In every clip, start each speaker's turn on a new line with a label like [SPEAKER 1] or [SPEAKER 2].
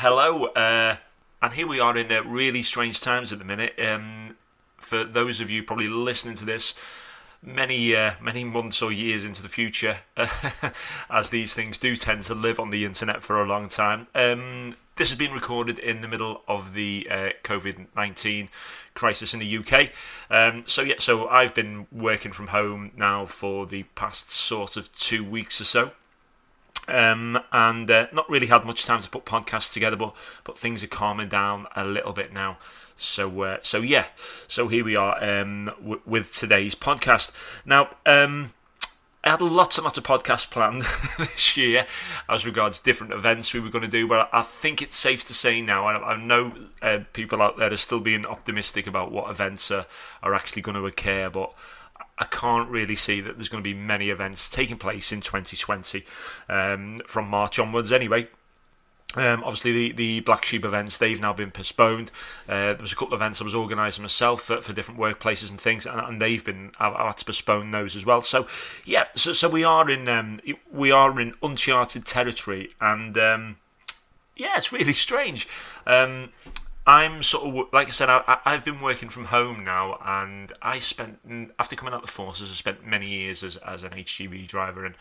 [SPEAKER 1] hello, uh, and here we are in uh, really strange times at the minute. Um, for those of you probably listening to this many uh, many months or years into the future, as these things do tend to live on the internet for a long time. Um, this has been recorded in the middle of the uh, COVID nineteen crisis in the UK. Um, so yeah, so I've been working from home now for the past sort of two weeks or so. Um, and uh, not really had much time to put podcasts together, but but things are calming down a little bit now. So uh, so yeah, so here we are um, w- with today's podcast. Now um, I had lots and lots of podcasts planned this year as regards different events we were going to do, but I think it's safe to say now. I, I know uh, people out there are still being optimistic about what events are, are actually going to occur, but I can't really see that there's going to be many events taking place in 2020 um, from March onwards, anyway. Um, obviously, the, the Black Sheep events they've now been postponed. Uh, there was a couple of events I was organising myself for, for different workplaces and things, and, and they've been I've, I've, had to postpone those as well. So, yeah, so, so we are in um, we are in uncharted territory, and um, yeah, it's really strange. Um, I'm sort of like I said, I, have been working from home now, and I spent after coming out of the forces, I spent many years as, as an HGV driver and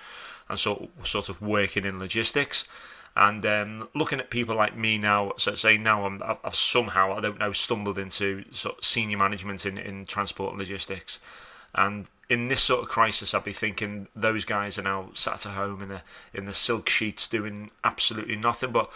[SPEAKER 1] and sort of, sort of working in logistics. And um, looking at people like me now, so saying now I'm, I've somehow I don't know stumbled into sort of senior management in, in transport and logistics, and in this sort of crisis, I'd be thinking those guys are now sat at home in the in the silk sheets doing absolutely nothing. But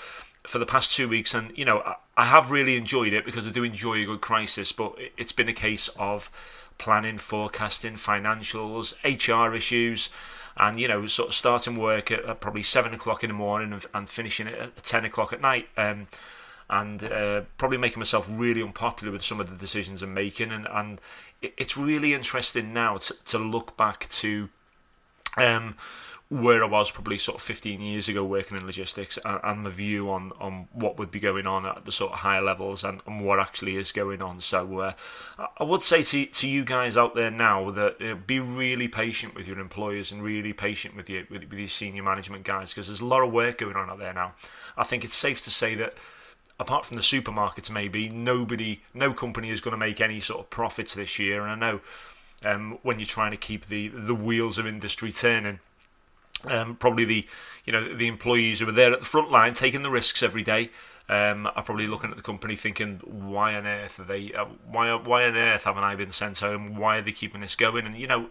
[SPEAKER 1] for the past two weeks, and you know, I, I have really enjoyed it because I do enjoy a good crisis. But it's been a case of planning, forecasting, financials, HR issues, and you know, sort of starting work at, at probably seven o'clock in the morning and, and finishing it at ten o'clock at night. Um, and uh, probably making myself really unpopular with some of the decisions I'm making, and, and it's really interesting now to, to look back to um, where I was probably sort of 15 years ago working in logistics and, and, the view on, on what would be going on at the sort of higher levels and, and what actually is going on. So uh, I would say to, to you guys out there now that uh, be really patient with your employers and really patient with your, with, with your senior management guys because there's a lot of work going on out there now. I think it's safe to say that apart from the supermarkets, maybe nobody, no company is going to make any sort of profits this year. And I know um, when you're trying to keep the the wheels of industry turning, um, probably the you know the employees who are there at the front line taking the risks every day. Um, are probably looking at the company thinking, why on earth are they? Uh, why why on earth haven't I been sent home? Why are they keeping this going? And you know,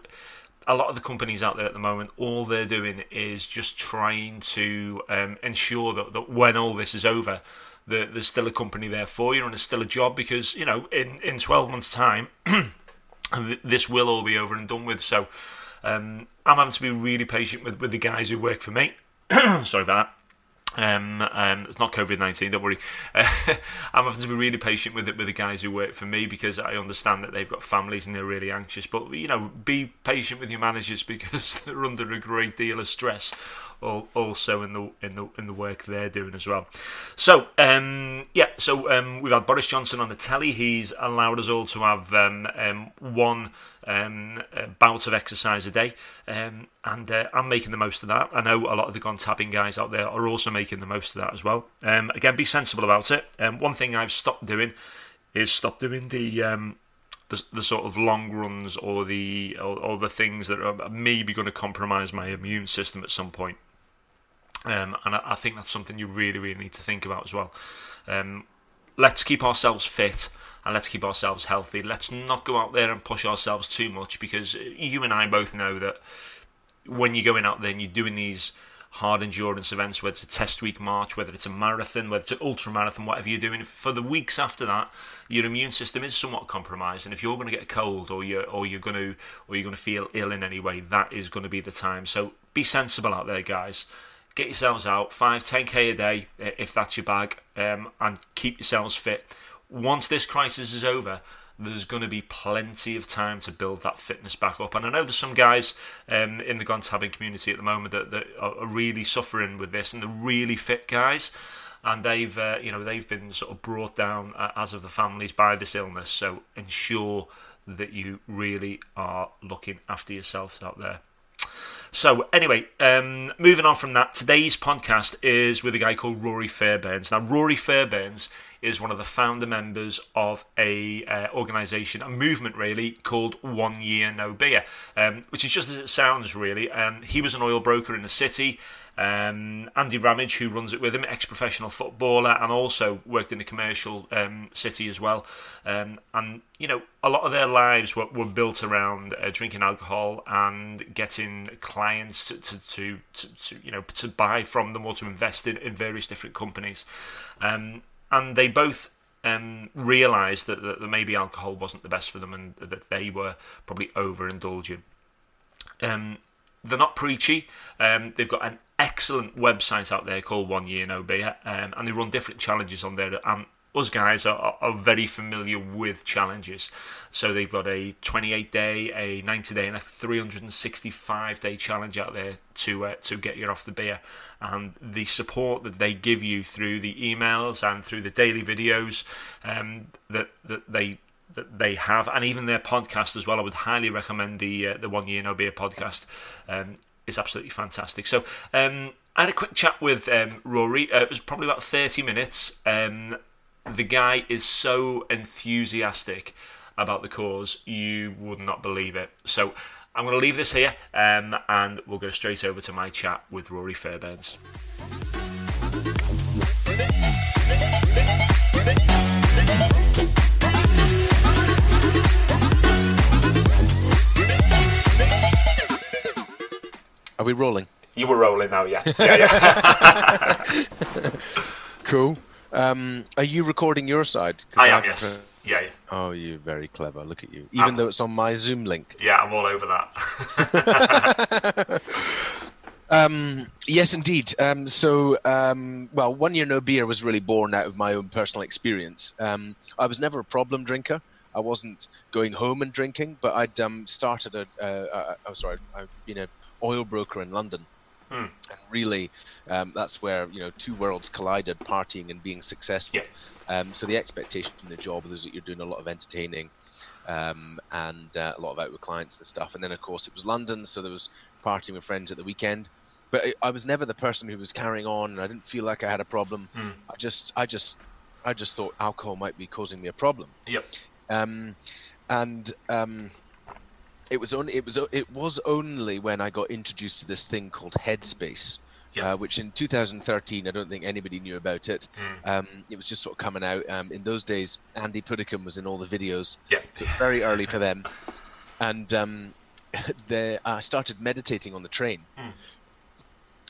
[SPEAKER 1] a lot of the companies out there at the moment, all they're doing is just trying to um, ensure that, that when all this is over, that there's still a company there for you and there's still a job because you know in in 12 months time this will all be over and done with so um, I'm having to be really patient with, with the guys who work for me sorry about that um, um, it's not COVID nineteen. Don't worry. Uh, I'm having to be really patient with it with the guys who work for me because I understand that they've got families and they're really anxious. But you know, be patient with your managers because they're under a great deal of stress also in the in the in the work they're doing as well. So um, yeah, so um, we've had Boris Johnson on the telly. He's allowed us all to have um, um one um, bout of exercise a day, um, and uh, I'm making the most of that. I know a lot of the gone tabbing guys out there are also making the most of that as well. again, be sensible about it. one thing I've stopped doing is stop doing the the, the, sort of long runs or the or, or, the things that are maybe going to compromise my immune system at some point. Um, and I, I, think that's something you really, really need to think about as well. Um, let's keep ourselves fit and let's keep ourselves healthy. Let's not go out there and push ourselves too much because you and I both know that when you're going out there and you're doing these hard endurance events, whether it's a test week march, whether it's a marathon, whether it's an ultra marathon, whatever you're doing, for the weeks after that, your immune system is somewhat compromised. And if you're going to get a cold or you're or you're going to or you're going to feel ill in any way, that is going to be the time. So be sensible out there, guys. Get yourselves out, five, ten k a day if that's your bag, um, and keep yourselves fit. Once this crisis is over, there's going to be plenty of time to build that fitness back up. And I know there's some guys um, in the Gone Tabbing community at the moment that, that are really suffering with this, and the really fit guys. And they've, uh, you know, they've been sort of brought down uh, as of the families by this illness. So ensure that you really are looking after yourselves out there. So, anyway, um, moving on from that, today's podcast is with a guy called Ruari Fairbairns. Now, Ruari Fairbairns is one of the founder members of a uh, organisation, a movement really called One Year No Beer, um, which is just as it sounds really. Um, he was an oil broker in the city. Um, Andy Ramage, who runs it with him, ex-professional footballer, and also worked in the commercial um, city as well. Um, and you know, a lot of their lives were, were built around uh, drinking alcohol and getting clients to, to, to, to, you know to buy from them or to invest in, in various different companies. Um, and they both um, realised that, that, that, maybe alcohol wasn't the best for them and that they were probably overindulging. Um, they're not preachy. Um, they've got an excellent website out there called One Year No Beer, um, and they run different challenges on there. And us guys are, are, very familiar with challenges. So they've got a 28 day, a 90 day, and a 365 day challenge out there to uh, to get you off the beer. And the support that they give you through the emails and through the daily videos um, that that they that they have, and even their podcast as well. I would highly recommend the uh, the One Year No Beer podcast. Um, is absolutely fantastic. So um, I had a quick chat with um, Ruari. Uh, it was probably about thirty minutes. Um, the guy is so enthusiastic about the cause, you would not believe it. So I'm going to leave this here, um, and we'll go straight over to my chat with Ruari Fairbairns.
[SPEAKER 2] Are we rolling?
[SPEAKER 1] You were rolling now, yeah. yeah, yeah.
[SPEAKER 2] cool. Um, are you recording your side?
[SPEAKER 1] I am, yes. Yeah, yeah.
[SPEAKER 2] Oh, you're very clever. Look at you. Even I'm, though it's on my Zoom link.
[SPEAKER 1] Yeah, I'm all over that.
[SPEAKER 2] um, yes, indeed. Um, so, um, well, one year no beer was really born out of my own personal experience. Um, I was never a problem drinker. I wasn't going home and drinking, but I'd um, started a. Uh, uh, oh, sorry, I've been a oil broker in London. Hmm. And really, um, that's where you know two worlds collided: partying and being successful.
[SPEAKER 1] Yeah.
[SPEAKER 2] Um, so the expectation from the job was that you're doing a lot of entertaining um, and uh, a lot of out with clients and stuff. And then, of course, it was London, so there was partying with friends at the weekend. But I, I was never the person who was carrying on, and I didn't feel like I had a problem.
[SPEAKER 1] Hmm.
[SPEAKER 2] I just, I just, I just thought alcohol might be causing me a problem.
[SPEAKER 1] Yep.
[SPEAKER 2] Um, and um, it was only it was it was only when I got introduced to this thing called Headspace. Uh, which in 2013 I don't think anybody knew about it.
[SPEAKER 1] Mm.
[SPEAKER 2] Um, it was just sort of coming out. Um, in those days, Andy Puddicombe was in all the videos,
[SPEAKER 1] yeah.
[SPEAKER 2] so very early for them. And um, I started meditating on the train,
[SPEAKER 1] mm.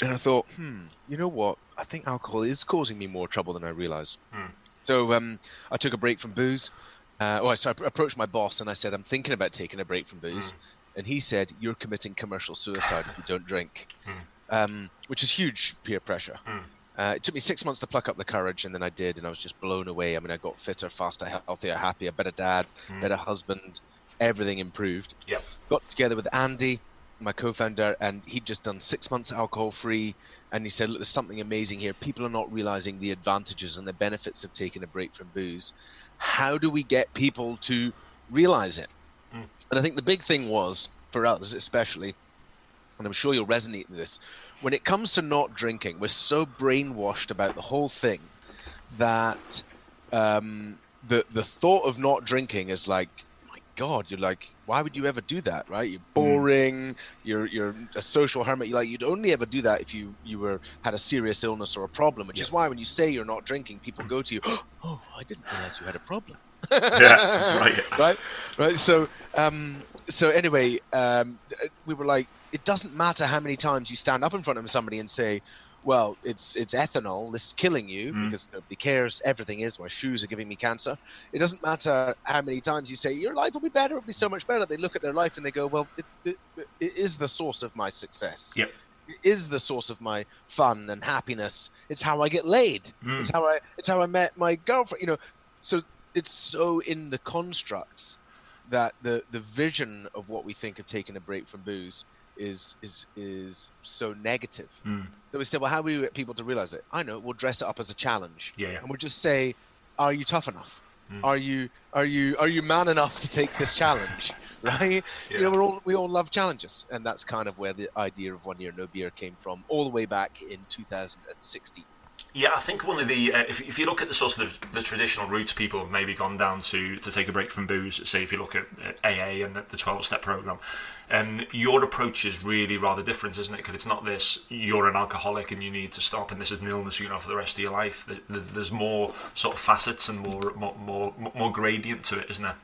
[SPEAKER 2] and I thought, hmm, you know what? I think alcohol is causing me more trouble than I realize.
[SPEAKER 1] Mm.
[SPEAKER 2] So um, I took a break from booze. Uh, oh, so I approached my boss and I said, I'm thinking about taking a break from booze.
[SPEAKER 1] Mm.
[SPEAKER 2] And he said, You're committing commercial suicide if you don't drink,
[SPEAKER 1] mm.
[SPEAKER 2] um, which is huge peer pressure.
[SPEAKER 1] Mm.
[SPEAKER 2] Uh, it took me six months to pluck up the courage, and then I did, and I was just blown away. I mean, I got fitter, faster, healthier, happier, better dad,
[SPEAKER 1] Hmm.
[SPEAKER 2] better husband. Everything improved.
[SPEAKER 1] Yep.
[SPEAKER 2] Got together with Andy, my co-founder, and he'd just done six months alcohol-free. And he said, "Look, there's something amazing here. People are not realizing the advantages and the benefits of taking a break from booze. How do we get people to realize it?"
[SPEAKER 1] Mm.
[SPEAKER 2] And I think the big thing was for us, especially, and I'm sure you'll resonate with this. When it comes to not drinking, we're so brainwashed about the whole thing that um, the the thought of not drinking is like, God, you're like, why would you ever do that, right? You're boring. You're you're a social hermit. You like you'd only ever do that if you you were had a serious illness or a problem. Which is why when you say you're not drinking, people go to you, oh, I didn't realize you had a problem.
[SPEAKER 1] yeah, right.
[SPEAKER 2] right, right. So, um, so anyway, um, we were like, it doesn't matter how many times you stand up in front of somebody and say, well, it's it's ethanol. This is killing you
[SPEAKER 1] Mm.
[SPEAKER 2] because nobody cares. Everything is. My shoes are giving me cancer. It doesn't matter how many times you say your life will be better. It'll be so much better. They look at their life and they go, well, it, it, it is the source of my success.
[SPEAKER 1] Yep.
[SPEAKER 2] It is the source of my fun and happiness. It's how I get laid.
[SPEAKER 1] Mm.
[SPEAKER 2] It's how I it's how I met my girlfriend. You know, so it's so in the constructs that the the vision of what we think of taking a break from booze is is is so negative
[SPEAKER 1] Mm.
[SPEAKER 2] that we say, well, how do we get people to realize it? I know. We'll dress it up as a challenge,
[SPEAKER 1] Yeah, yeah.
[SPEAKER 2] and we'll just say, "Are you tough enough?
[SPEAKER 1] Mm.
[SPEAKER 2] Are you are you are you man enough to take this challenge?" right?
[SPEAKER 1] Yeah.
[SPEAKER 2] You know, we're all we all love challenges, and that's kind of where the idea of one year no beer came from, all the way back in 2016.
[SPEAKER 1] Yeah, I think one of the uh, if, if you look at the sort of the, the traditional routes people have maybe gone down to to take a break from booze, say if you look at AA and the- twelve step program, um, your approach is really rather different, isn't it? Because it's not this you're an alcoholic and you need to stop, and this is an illness you know for the rest of your life. Th- th- There's more sort of facets and more more more, more gradient to it, isn't there?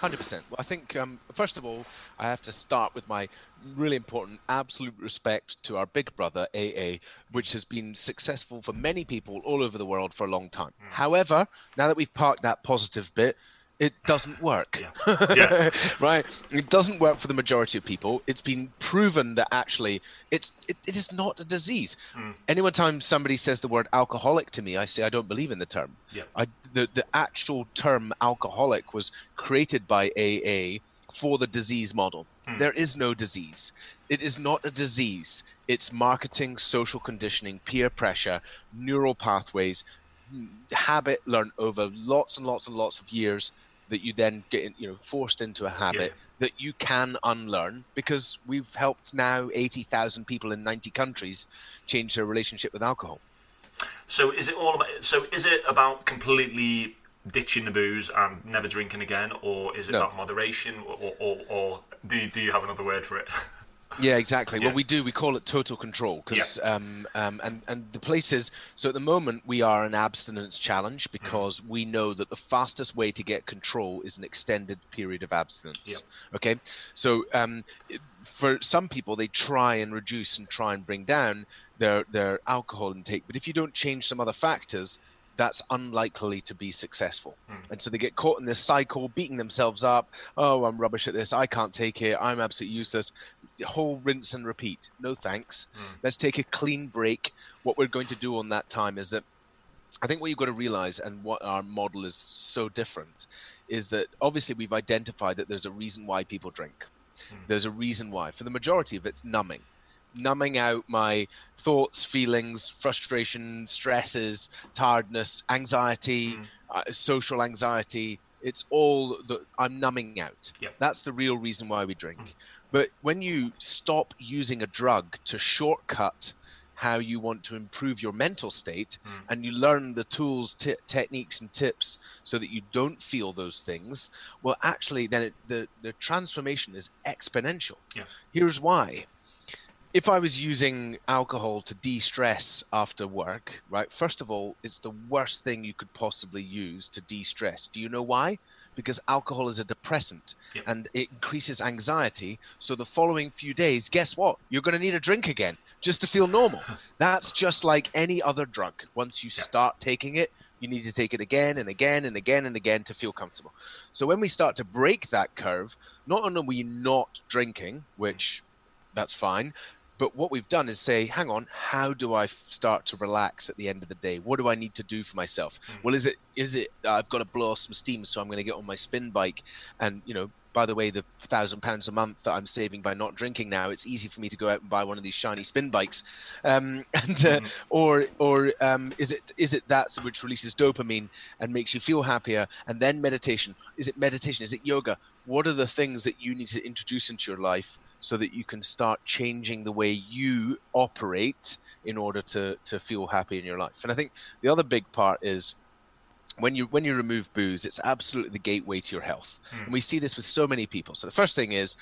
[SPEAKER 2] Hundred percent. Well, I think um, first of all, I have to start with my really important absolute respect to our big brother AA, which has been successful for many people all over the world for a long time. Hmm. However, now that we've parked that positive bit, it doesn't work.
[SPEAKER 1] Yeah. Yeah.
[SPEAKER 2] right? It doesn't work for the majority of people. It's been proven that actually it's it, it is not a disease. Hmm. Anyone time somebody says the word alcoholic to me, I say I don't believe in the term.
[SPEAKER 1] Yeah.
[SPEAKER 2] I, the the actual term alcoholic was created by AA for the disease model. Hmm. There is no disease. It is not a disease. It's marketing, social conditioning, peer pressure, neural pathways, hmm, habit learned over lots and lots and lots of years that you then get in, you know forced into a habit that you can unlearn because we've helped now 80,000 people in 90 countries change their relationship with alcohol.
[SPEAKER 1] So is it all about? So is it about completely ditching the booze and never drinking again, or is it
[SPEAKER 2] No.
[SPEAKER 1] about moderation, or, or, or, do you, do you have another word for it?
[SPEAKER 2] Yeah, exactly.
[SPEAKER 1] Yeah.
[SPEAKER 2] Well, we do. We call it total control because, um, um, and and the places. So at the moment, we are an abstinence challenge because we know that the fastest way to get control is an extended period of abstinence.
[SPEAKER 1] Yep.
[SPEAKER 2] Okay, so um, for some people, they try and reduce and try and bring down their their alcohol intake, but if you don't change some other factors, that's unlikely to be successful. Hmm. And so they get caught in this cycle, beating themselves up. Oh, I'm rubbish at this. I can't take it. I'm absolutely useless. Whole rinse and repeat. No thanks. Hmm. Let's take a clean break. What we're going to do on that time is that I think what you've got to realize, and what our model is so different, is that obviously we've identified that there's a reason why people drink. Hmm. There's a reason why. For the majority of it's numbing, numbing out my thoughts, feelings, frustration, stresses, tiredness, anxiety, hmm. uh, social anxiety. It's all that I'm numbing out.
[SPEAKER 1] Yep.
[SPEAKER 2] That's the real reason why we drink. Hmm. But when you stop using a drug to shortcut how you want to improve your mental state hmm. and you learn the tools, t- techniques, and tips so that you don't feel those things, well, actually, then it, the, the transformation is exponential.
[SPEAKER 1] Yeah.
[SPEAKER 2] Here's why. If I was using alcohol to de stress after work, right, first of all, it's the worst thing you could possibly use to de stress. Do you know why? Because alcohol is a depressant and it increases anxiety. So the following few days, guess what? You're going to need a drink again just to feel normal. That's just like any other drug. Once you start taking it, you need to take it again and again and again and again to feel comfortable. So when we start to break that curve, not only are we not drinking, which that's fine, but what we've done is say, hang on, how do I f- start to relax at the end of the day? What do I need to do for myself? Well, is it is it uh, I've got to blow off some steam, so I'm going to get on my spin bike, and you know, by the way, the thousand pounds a month that I'm saving by not drinking now, it's easy for me to go out and buy one of these shiny spin bikes, um, and uh, or or um, is it is it that which releases dopamine and makes you feel happier, and then meditation? Is it meditation? Is it yoga? What are the things that you need to introduce into your life so that you can start changing the way you operate in order to to feel happy in your life? And I think the other big part is when you when you remove booze, it's absolutely the gateway to your health. Hmm. And we see this with so many people. So the first thing is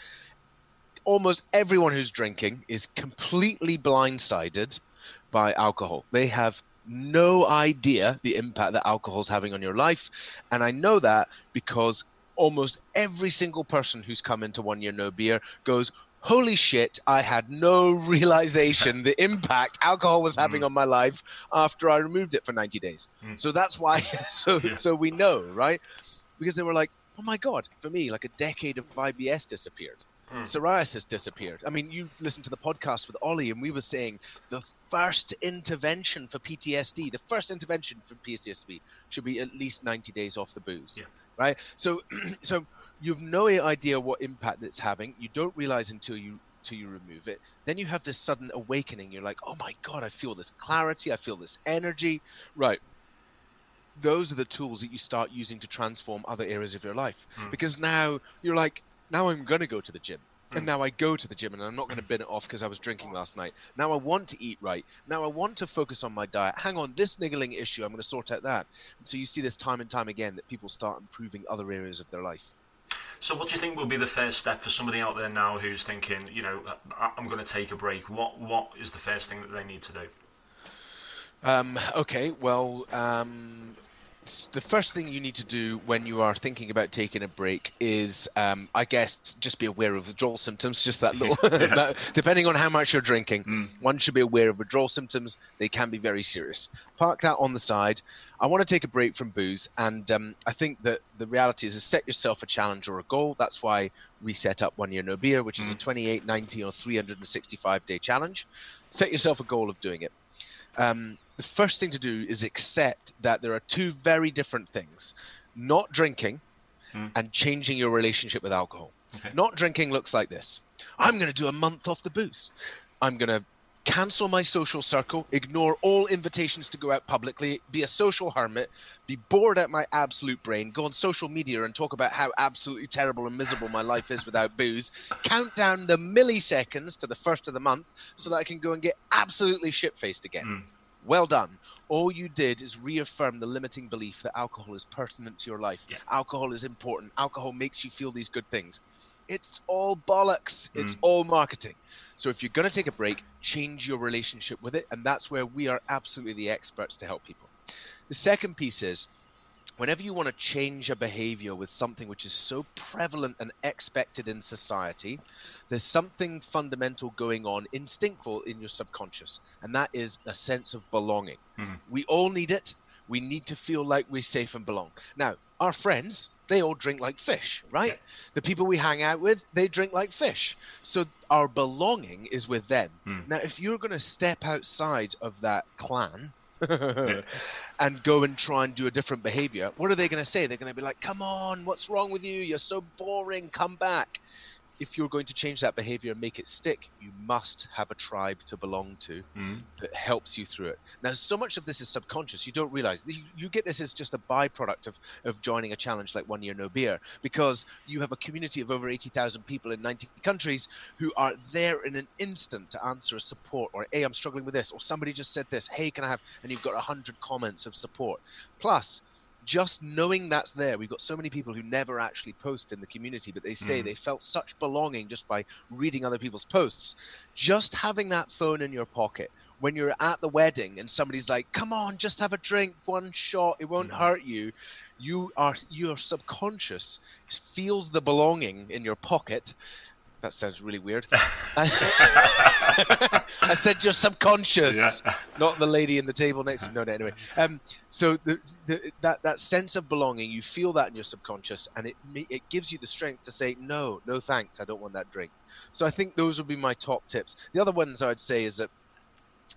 [SPEAKER 2] almost everyone who's drinking is completely blindsided by alcohol. They have no idea the impact that alcohol is having on your life. And I know that because almost every single person who's come into one year no beer goes, holy shit, I had no realization the impact alcohol was having
[SPEAKER 1] Mm.
[SPEAKER 2] on my life after I removed it for 90 days.
[SPEAKER 1] Mm.
[SPEAKER 2] So that's why, so,
[SPEAKER 1] Yeah.
[SPEAKER 2] so we know, right? Because they were like, oh my God, for me, like a decade of IBS disappeared.
[SPEAKER 1] Mm.
[SPEAKER 2] Psoriasis disappeared. I mean, you listened to the podcast with Ollie, and we were saying the first intervention for PTSD, the first intervention for PTSD should be at least 90 days off the booze.
[SPEAKER 1] Yeah.
[SPEAKER 2] Right? So, so you've no idea what impact it's having. You don't realize until you until you remove it. Then you have this sudden awakening. You're like, oh my god, I feel this clarity. I feel this energy. Right. Those are the tools that you start using to transform other areas of your life.
[SPEAKER 1] Mm.
[SPEAKER 2] Because now you're like, now I'm going to go to the gym. And
[SPEAKER 1] Mm.
[SPEAKER 2] now I go to the gym and I'm not going to bin it off because I was drinking last night. Now I want to eat right. Now I want to focus on my diet. Hang on, this niggling issue, I'm going to sort out that. And so you see this time and time again that people start improving other areas of their life.
[SPEAKER 1] So, what do you think will be the first step for somebody out there now who's thinking, you know, I'm going to take a break? What What is the first thing that they need to do?
[SPEAKER 2] Um, okay, well, um, the first thing you need to do when you are thinking about taking a break is, um, I guess, just be aware of withdrawal symptoms. Just that little, that, depending on how much you're drinking,
[SPEAKER 1] Mm.
[SPEAKER 2] one should be aware of withdrawal symptoms. They can be very serious. Park that on the side. I want to take a break from booze, and um, I think that the reality is, is set yourself a challenge or a goal. That's why we set up One Year No Beer, which is a
[SPEAKER 1] Mm.
[SPEAKER 2] 28, 90, or 365 day challenge. Set yourself a goal of doing it. Um, the first thing to do is accept that there are two very different things not drinking
[SPEAKER 1] Hmm.
[SPEAKER 2] and changing your relationship with alcohol.
[SPEAKER 1] Okay.
[SPEAKER 2] Not drinking looks like this I'm going to do a month off the booze. I'm going to cancel my social circle, ignore all invitations to go out publicly, be a social hermit, be bored at my absolute brain, go on social media and talk about how absolutely terrible and miserable my life is without booze, count down the milliseconds to the first of the month so that I can go and get absolutely shit faced again.
[SPEAKER 1] Mm.
[SPEAKER 2] Well done. All you did is reaffirm the limiting belief that alcohol is pertinent to your life.
[SPEAKER 1] Yeah.
[SPEAKER 2] Alcohol is important. Alcohol makes you feel these good things. It's all bollocks. It's
[SPEAKER 1] Mm.
[SPEAKER 2] all marketing. So if you're going to take a break, change your relationship with it. And that's where we are absolutely the experts to help people. The second piece is whenever you want to change a behavior with something which is so prevalent and expected in society, there's something fundamental going on, instinctful in your subconscious, and that is a sense of belonging.
[SPEAKER 1] Mhm.
[SPEAKER 2] We all need it. We need to feel like we're safe and belong. Now, our friends, they all drink like fish, right? The people we hang out with, they drink like fish. So our belonging is with them.
[SPEAKER 1] Mm.
[SPEAKER 2] Now, if you're going to step outside of that clan. and go and try and do a different behavior, what are they going to say? They're going to be like, come on, what's wrong with you? You're so boring. Come back. If you're going to change that behavior and make it stick, you must have a tribe to belong to
[SPEAKER 1] Mm.
[SPEAKER 2] that helps you through it. Now, so much of this is subconscious. You don't realize you, you get this as just a byproduct of, of joining a challenge like One Year No Beer because you have a community of over 80,000 people in 90 countries who are there in an instant to answer a support or, hey, I'm struggling with this, or somebody just said this, hey, can I have, and you've got 100 comments of support. Plus, just knowing that's there, we've got so many people who never actually post in the community, but they say
[SPEAKER 1] Mm.
[SPEAKER 2] they felt such belonging just by reading other people's posts. Just having that phone in your pocket when you're at the wedding and somebody's like, "Come on, just have a drink, one shot, it won't
[SPEAKER 1] Mhm.
[SPEAKER 2] hurt you." You are your subconscious feels the belonging in your pocket. That sounds really weird. I said your subconscious,
[SPEAKER 1] Yeah.
[SPEAKER 2] not the lady in the table next to. No, no, anyway. Um, so the, the, that that sense of belonging, you feel that in your subconscious, and it it gives you the strength to say no, no thanks, I don't want that drink. So I think those would be my top tips. The other ones I'd say is that,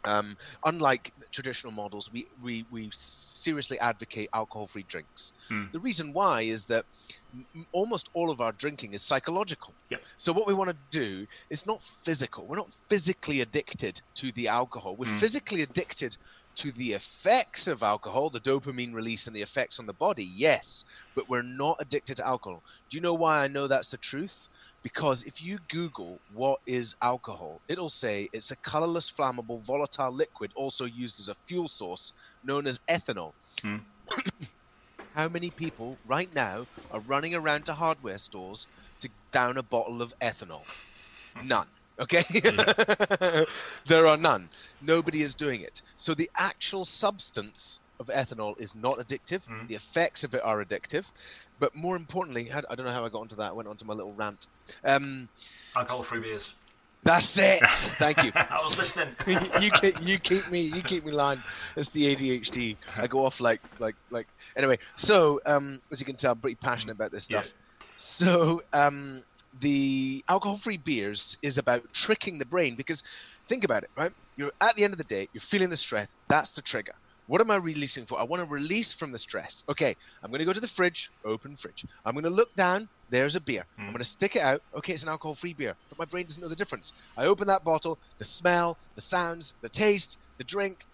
[SPEAKER 2] um, unlike traditional models, we we we seriously advocate alcohol-free drinks.
[SPEAKER 1] Hmm.
[SPEAKER 2] The reason why is that m- almost all of our drinking is psychological.
[SPEAKER 1] Yep.
[SPEAKER 2] So what we want to do is not physical. We're not physically addicted to the alcohol. We're
[SPEAKER 1] Mm.
[SPEAKER 2] physically addicted to the effects of alcohol, the dopamine release and the effects on the body. Yes, but we're not addicted to alcohol. Do you know why I know that's the truth? Because if you Google what is alcohol, it'll say it's a colorless, flammable, volatile liquid also used as a fuel source known as ethanol.
[SPEAKER 1] Hmm.
[SPEAKER 2] How many people right now are running around to hardware stores to down a bottle of ethanol? None. Okay? there are none. Nobody is doing it. So the actual substance of ethanol is not addictive.
[SPEAKER 1] Mhm.
[SPEAKER 2] The effects of it are addictive. But more importantly, I don't know how I got onto that. I went onto my little rant. Um,
[SPEAKER 1] Alcohol-free beers.
[SPEAKER 2] that's it. Thank you.
[SPEAKER 1] I was listening.
[SPEAKER 2] you, keep, you keep me you keep me line. It's the ADHD. I go off like like like. Anyway, so um, as you can tell, I'm pretty passionate about this
[SPEAKER 1] Yeah.
[SPEAKER 2] stuff. So um, the alcohol-free beers is about tricking the brain because think about it, right? You're at the end of the day, you're feeling the stress. That's the trigger. What am I releasing for? I want to release from the stress. Okay, I'm going to go to the fridge, open fridge. I'm going to look down. There's a beer. I'm hmm. going to stick it out. Okay, it's an alcohol-free beer, but my brain doesn't know the difference. I open that bottle. The smell, the sounds, the taste, the drink,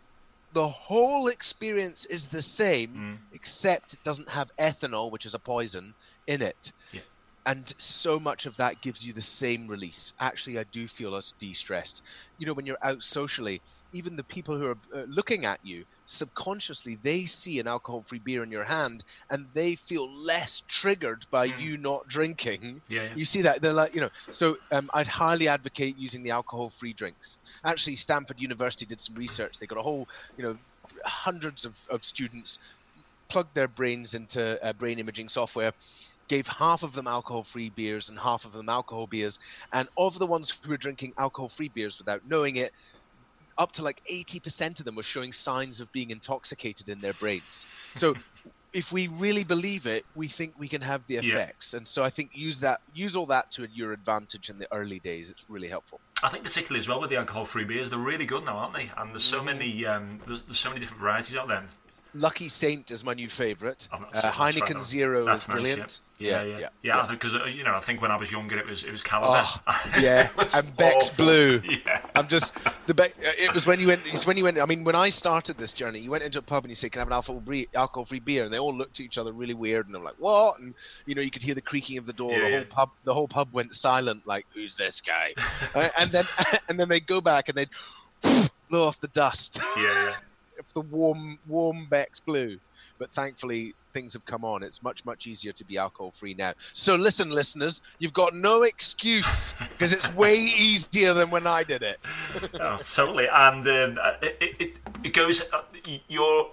[SPEAKER 2] the whole experience is the same, hmm. except it doesn't have ethanol, which is a poison, in it.
[SPEAKER 1] Yeah.
[SPEAKER 2] And so much of that gives you the same release. Actually, I do feel us de-stressed. You know, when you're out socially, even the people who are uh, looking at you subconsciously, they see an alcohol-free beer in your hand, and they feel less triggered by you not drinking.
[SPEAKER 1] Yeah, yeah.
[SPEAKER 2] You see that they're like, you know. So um, I'd highly advocate using the alcohol-free drinks. Actually, Stanford University did some research. They got a whole, you know, hundreds of, of students plugged their brains into uh, brain imaging software gave half of them alcohol-free beers and half of them alcohol beers and of the ones who were drinking alcohol-free beers without knowing it up to like 80% of them were showing signs of being intoxicated in their brains so if we really believe it we think we can have the
[SPEAKER 1] Yeah.
[SPEAKER 2] effects and so i think use that use all that to your advantage in the early days it's really helpful
[SPEAKER 1] I think particularly as well with the alcohol-free beers, they're really good now, aren't they? And there's
[SPEAKER 2] Mm-hmm.
[SPEAKER 1] so many, um, there's, there's so many different varieties out there.
[SPEAKER 2] Lucky saint is my new favorite uh,
[SPEAKER 1] seen- I'll try
[SPEAKER 2] heineken
[SPEAKER 1] that.
[SPEAKER 2] zero
[SPEAKER 1] That's
[SPEAKER 2] is
[SPEAKER 1] nice,
[SPEAKER 2] brilliant
[SPEAKER 1] Yeah, yeah, yeah. Because uh, you know, I think when I was younger, it was it was Kaliber.
[SPEAKER 2] Oh, yeah,
[SPEAKER 1] was
[SPEAKER 2] and Beck's
[SPEAKER 1] awful.
[SPEAKER 2] Blue.
[SPEAKER 1] Yeah.
[SPEAKER 2] I'm just the Beck. It was when you went. It's when you went. I mean, when I started this journey, you went into a pub and you said, "Can I have an alcohol-free, alcohol-free beer?" And they all looked at each other really weird, and I'm like, "What?" And you know, you could hear the creaking of the door.
[SPEAKER 1] Yeah,
[SPEAKER 2] the
[SPEAKER 1] yeah.
[SPEAKER 2] whole pub, the whole pub went silent, like, "Who's this guy?" Uh, and then, and then they go back and they blow off the dust
[SPEAKER 1] yeah,
[SPEAKER 2] the warm, warm Beck's Blue. But thankfully, things have come on. It's much, much easier to be alcohol free now. So listen, listeners, you've got no excuse because it's way easier than when I did it.
[SPEAKER 1] Oh, totally. And um, it, it, it goes, uh, your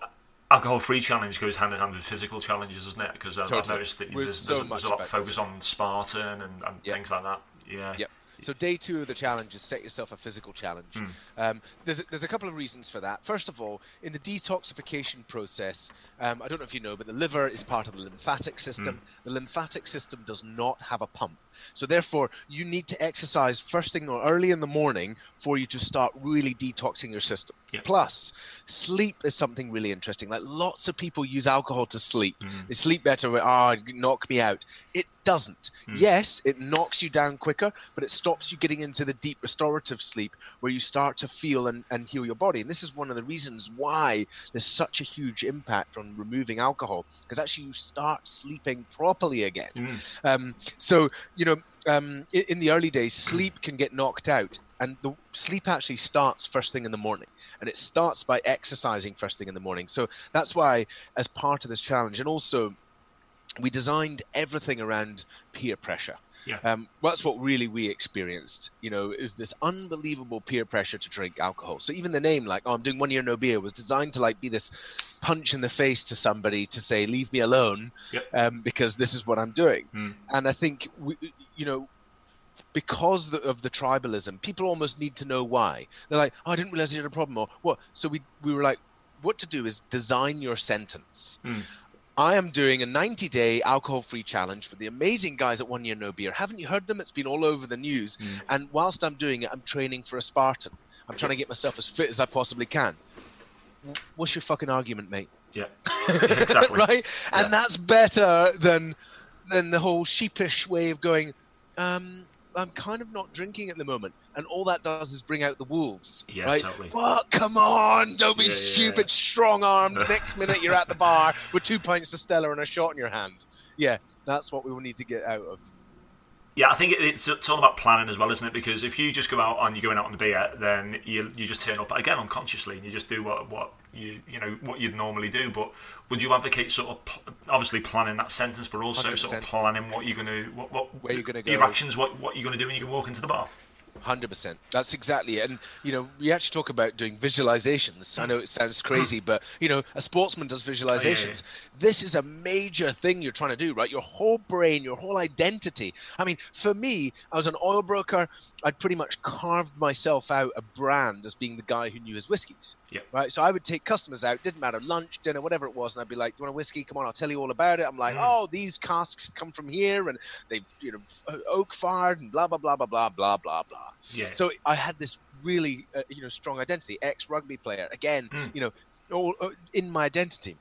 [SPEAKER 1] alcohol free challenge goes hand in hand with physical challenges, doesn't it? Because I've, I've noticed that there's,
[SPEAKER 2] so
[SPEAKER 1] there's, a- there's a lot of focus on Spartan and, and things like that. Yeah.
[SPEAKER 2] Yep. So day two of the challenge is set yourself a physical challenge. Um, there's, a, there's a couple of reasons for that. First of all, in the detoxification process, um, I don't know if you know, but the liver is part of the lymphatic system. The lymphatic system does not have a pump. So therefore, you need to exercise first thing or early in the morning for you to start really detoxing your system.
[SPEAKER 1] Yeah.
[SPEAKER 2] Plus, sleep is something really interesting. Like lots of people use alcohol to sleep. They sleep better. With ah, oh, knock me out. It doesn't. Yes, it knocks you down quicker, but it stops you getting into the deep restorative sleep where you start to feel and, and heal your body. And this is one of the reasons why there's such a huge impact on removing alcohol, because actually you start sleeping properly again.
[SPEAKER 1] Mm.
[SPEAKER 2] Um, so, you know, um, in, in the early days, sleep can get knocked out. And the sleep actually starts first thing in the morning, and it starts by exercising first thing in the morning. So that's why, as part of this challenge, and also we designed everything around peer pressure.
[SPEAKER 1] Yeah.
[SPEAKER 2] Um, well, that's what really we experienced. You know, is this unbelievable peer pressure to drink alcohol. So even the name, like, oh, I'm doing one year no beer, was designed to like be this punch in the face to somebody to say, leave me alone,
[SPEAKER 1] Yep.
[SPEAKER 2] um, because this is what I'm doing.
[SPEAKER 1] Hmm.
[SPEAKER 2] And I think we, you know, because the, of the tribalism, people almost need to know why. They're like, oh, I didn't realize you had a problem, or what? So we we were like, what to do is design your sentence.
[SPEAKER 1] Hmm.
[SPEAKER 2] I am doing a 90 day alcohol free challenge with the amazing guys at One Year No Beer. Haven't you heard them? It's been all over the news. And whilst I'm doing it, I'm training for a Spartan. I'm trying to get myself as fit as I possibly can. What's your fucking argument, mate?
[SPEAKER 1] Yeah. Yeah, exactly.
[SPEAKER 2] right?
[SPEAKER 1] Yeah.
[SPEAKER 2] And that's better than than the whole sheepish way of going. Um, I'm kind of not drinking at the moment, and all that does is bring out the wolves.
[SPEAKER 1] Yeah,
[SPEAKER 2] right?
[SPEAKER 1] totally.
[SPEAKER 2] What? Come on! Don't be
[SPEAKER 1] Yeah,
[SPEAKER 2] stupid,
[SPEAKER 1] yeah.
[SPEAKER 2] strong-armed. Next minute you're at the bar with two pints of Stella and a shot in your hand. Yeah, that's what we will need to get out of.
[SPEAKER 1] Yeah, I think it's, it's all about planning as well, isn't it? Because if you just go out and you're going out on the beer, then you you just turn up again unconsciously and you just do what what you you know what you'd normally do. But would you advocate sort of obviously planning that sentence, but also sort of planning what you're going to what what
[SPEAKER 2] Where you're gonna
[SPEAKER 1] your actions, what what you're going to do when you can walk into the bar?
[SPEAKER 2] Hundred percent. That's exactly it. And you know, we actually talk about doing visualizations. I know it sounds crazy, but you know, a sportsman does visualizations.
[SPEAKER 1] Oh, yeah,
[SPEAKER 2] This is a major thing you're trying to do, right? Your whole brain, your whole identity. I mean, for me, I was an oil broker. I'd pretty much carved myself out a brand as being the guy who knew his whiskies.
[SPEAKER 1] Yeah.
[SPEAKER 2] Right. So I would take customers out, didn't matter, lunch, dinner, whatever it was, and I'd be like, "Do you want a whiskey? Come on, I'll tell you all about it." I'm like,
[SPEAKER 1] Mm.
[SPEAKER 2] "Oh, these casks come from here, and they, you know, oak fired, and blah blah blah blah blah blah blah blah."
[SPEAKER 1] Yeah.
[SPEAKER 2] So I had this really, uh, you know, strong identity. Ex rugby player, again,
[SPEAKER 1] Mm.
[SPEAKER 2] you know, all, uh, in my identity.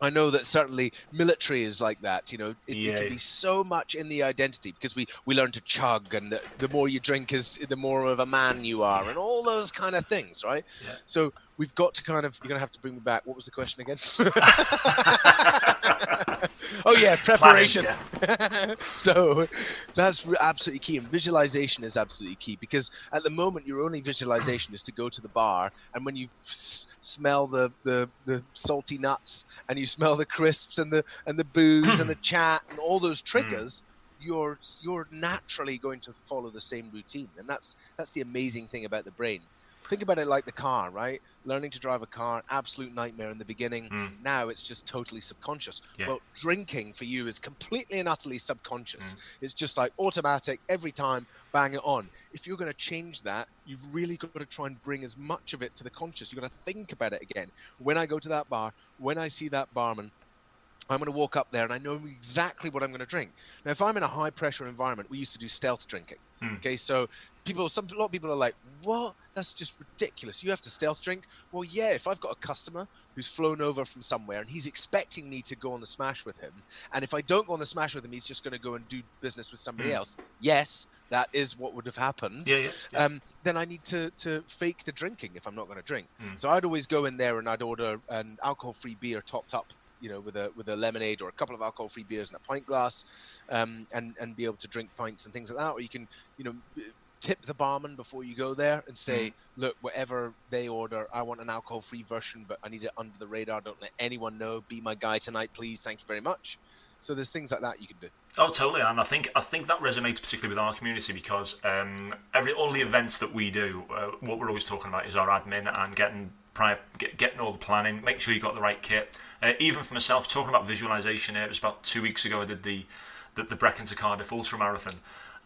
[SPEAKER 2] I know that certainly military is like that. You know, it, it can be so much in the identity because we we learn to chug, and the, the more you drink is the more of a man you are, and all those kind of things, right?
[SPEAKER 1] Yeah.
[SPEAKER 2] So we've got to kind of. You're gonna have to bring me back. What was the question again? oh yeah, preparation. So that's absolutely key, and visualization is absolutely key because at the moment your only visualization is to go to the bar, and when you s- smell the, the the salty nuts and you smell the crisps and the and the booze and the chat and all those mm. triggers. You're you're naturally going to follow the same routine, and that's that's the amazing thing about the brain. Think about it like the car, right? Learning to drive a car, absolute nightmare in the beginning.
[SPEAKER 1] Mm.
[SPEAKER 2] Now it's just totally subconscious.
[SPEAKER 1] Yeah.
[SPEAKER 2] Well, drinking for you is completely and utterly subconscious.
[SPEAKER 1] Mm.
[SPEAKER 2] It's just like automatic every time, bang it on. If you're going to change that, you've really got to try and bring as much of it to the conscious. You've got to think about it again. When I go to that bar, when I see that barman, I'm going to walk up there and I know exactly what I'm going to drink. Now, if I'm in a high pressure environment, we used to do stealth drinking.
[SPEAKER 1] Hmm.
[SPEAKER 2] Okay, so people, some a lot of people are like, "What? That's just ridiculous. You have to stealth drink." Well, yeah. If I've got a customer who's flown over from somewhere and he's expecting me to go on the smash with him, and if I don't go on the smash with him, he's just going to go and do business with somebody
[SPEAKER 1] Hmm.
[SPEAKER 2] else. Yes, that is what would have happened
[SPEAKER 1] Yeah, yeah. yeah.
[SPEAKER 2] um, then I need to, to fake the drinking if I'm not going to drink.
[SPEAKER 1] Mm.
[SPEAKER 2] So I'd always go in there and I'd order an alcohol-free beer topped up, you know, with a with a lemonade or a couple of alcohol-free beers in a pint glass, um, and and be able to drink pints and things like that. Or you can, you know, tip the barman before you go there and say, look, whatever they order, I want an alcohol-free version, but I need it under the radar. Don't let anyone know. Be my guy tonight, please. Thank you very much. So there's things like that you can do.
[SPEAKER 1] Oh, totally, and I think I think that resonates particularly with our community because um, every all the events that we do, uh, what we're always talking about is our admin and getting prior, get, getting all the planning, make sure you got the right kit. Uh, even for myself, talking about visualization, it was about two weeks ago I did the the, the Brecon to Cardiff ultra marathon,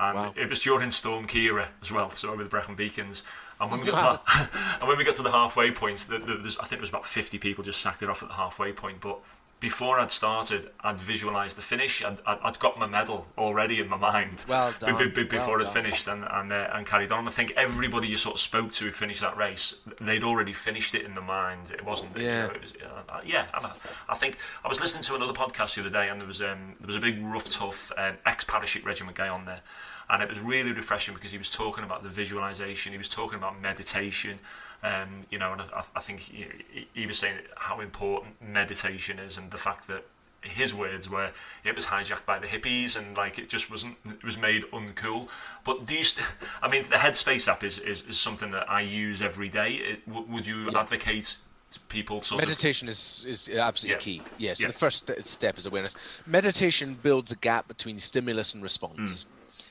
[SPEAKER 1] and
[SPEAKER 2] Wow.
[SPEAKER 1] it was during Storm Ciara as well, so over the Brecon Beacons. And when we got to and when we got to the halfway point, the, the, there's, I think there was about 50 people just sacked it off at the halfway point, but before I'd started, I'd visualised the finish. I'd, I'd, I'd got my medal already in my mind.
[SPEAKER 2] Well done,
[SPEAKER 1] be- before
[SPEAKER 2] well
[SPEAKER 1] it finished and and, uh, and carried on. And I think everybody you sort of spoke to who finished that race, they'd already finished it in the mind. It wasn't. You
[SPEAKER 2] Yeah.
[SPEAKER 1] know, it was, uh, yeah. And I, I think I was listening to another podcast the other day, and there was um, there was a big rough, tough um, ex parachute regiment guy on there. And it was really refreshing because he was talking about the visualization. He was talking about meditation. Um, you know, and I, I think he, he was saying how important meditation is, and the fact that his words were it was hijacked by the hippies and like it just wasn't it was made uncool but do you st- i mean the headspace app is, is, is something that i use every day it, w- would you
[SPEAKER 2] Yeah.
[SPEAKER 1] advocate people sort of
[SPEAKER 2] Meditation is, is absolutely
[SPEAKER 1] Yeah.
[SPEAKER 2] key. Yeah, so the first step is awareness. Meditation builds a gap between stimulus and response.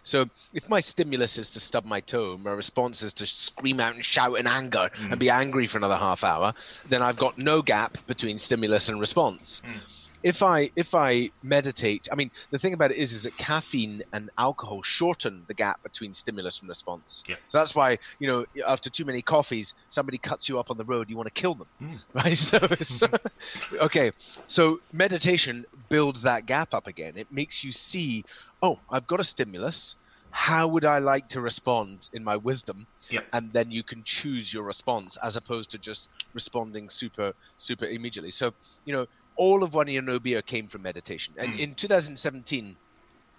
[SPEAKER 2] So if my stimulus is to stub my toe, my response is to scream out and shout in anger and mm. be angry for another half hour, then I've got no gap between stimulus and response. Mm. If I if I meditate, I mean the thing about it is is that caffeine and alcohol shorten the gap between stimulus and response.
[SPEAKER 1] Yeah.
[SPEAKER 2] So that's why you know after too many coffees, somebody cuts you up on the road, you want to kill them, mm. right? So, so okay, so meditation builds that gap up again. It makes you see, oh, I've got a stimulus. How would I like to respond in my wisdom?
[SPEAKER 1] Yep.
[SPEAKER 2] And then you can choose your response as opposed to just responding super, super immediately. So, you know, all of One Year No came from meditation. And
[SPEAKER 1] Mm.
[SPEAKER 2] in 2017,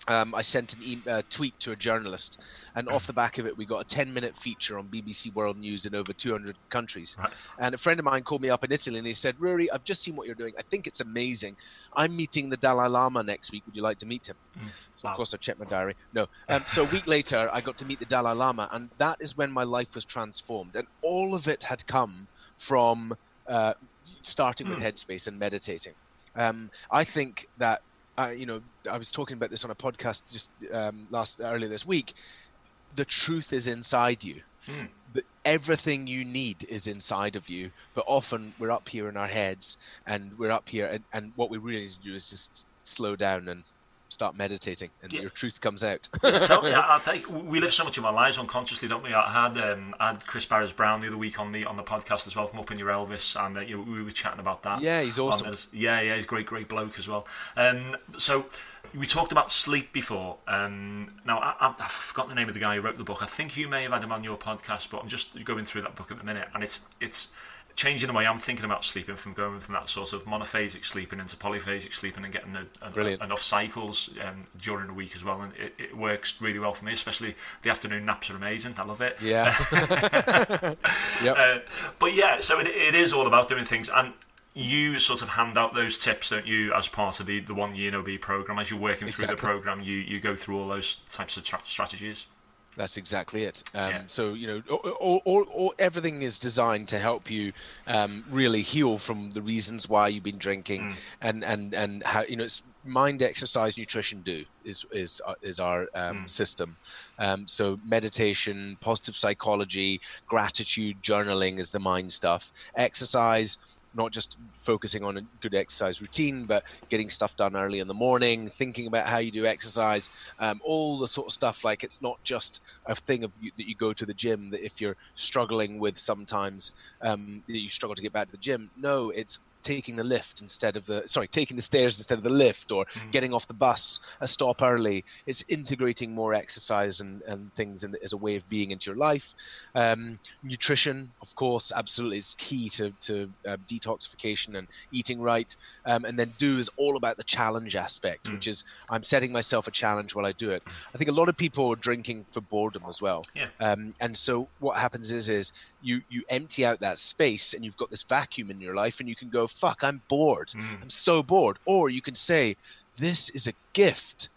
[SPEAKER 2] um, I sent an e- uh, tweet to a journalist, and off the back of it, we got a 10 minute feature on BBC World News in over 200 countries.
[SPEAKER 1] Right.
[SPEAKER 2] And a friend of mine called me up in Italy and he said, Ruari, I've just seen what you're doing. I think it's amazing. I'm meeting the Dalai Lama next week. Would you like to meet him? So,
[SPEAKER 1] Wow.
[SPEAKER 2] of course, I checked my diary. No. Um, so, a week later, I got to meet the Dalai Lama, and that is when my life was transformed. And all of it had come from uh, starting with Headspace and meditating. Um, I think that, uh, you know, I was talking about this on a podcast just um, last earlier this week. the truth is inside you.
[SPEAKER 1] Hmm.
[SPEAKER 2] The, everything you need is inside of you, but often we're up here in our heads and we're up here, and, and what we really need to do is just slow down and start meditating, and
[SPEAKER 1] Yeah.
[SPEAKER 2] your truth comes out.
[SPEAKER 1] Totally. I, I think we live so much of our lives unconsciously, don't we? I had um, I had Chris Baréz-Brown the other week on the on the podcast as well from Upping Your Elvis, and uh, you know, we were chatting about that.
[SPEAKER 2] Yeah, he's awesome.
[SPEAKER 1] this. Yeah, yeah, he's a great, great bloke as well. Um, so we talked about sleep before. Um, now I, I, I've forgotten the name of the guy who wrote the book. I think you may have had him on your podcast, but I'm just going through that book at the minute, and it's it's changing the way I'm thinking about sleeping from going from that sort of monophasic sleeping into polyphasic sleeping and getting the, enough cycles um, during the week as well. And it, it works really well for me, especially the afternoon naps are amazing. I love it.
[SPEAKER 2] yeah. yep.
[SPEAKER 1] Uh, but yeah, so it, it is all about doing things. And you sort of hand out those tips, don't you, as part of the, the One Year No B program? As you're working through the program, you, you go through all those types of tra- strategies.
[SPEAKER 2] That's exactly it. Um,
[SPEAKER 1] Yeah.
[SPEAKER 2] So you know, all, all, all, everything is designed to help you um, really heal from the reasons why you've been drinking,
[SPEAKER 1] Mm.
[SPEAKER 2] and and and how you know it's mind, exercise, nutrition. Do is is uh, is our um,
[SPEAKER 1] Mm.
[SPEAKER 2] system. Um, so meditation, positive psychology, gratitude, journaling is the mind stuff. Exercise. Not just focusing on a good exercise routine, but getting stuff done early in the morning, thinking about how you do exercise, um, all the sort of stuff. Like it's not just a thing of you, that you go to the gym that if you're struggling with sometimes um, you struggle to get back to the gym. No it's taking the lift instead of the sorry taking the stairs instead of the lift or getting off the bus a stop early. It's integrating more exercise and, and things in, as a way of being into your life. Um, nutrition of course absolutely is key to, to uh, detoxification and eating right. Um, and then do is all about the challenge aspect which is i'm setting myself a challenge while i do it. I think a lot of people are drinking for boredom as well.
[SPEAKER 1] Yeah.
[SPEAKER 2] um, and so what happens is is you you empty out that space and you've got this vacuum in your life and you can go fuck i'm bored. Hmm. I'm so bored. Or you can say this is a gift.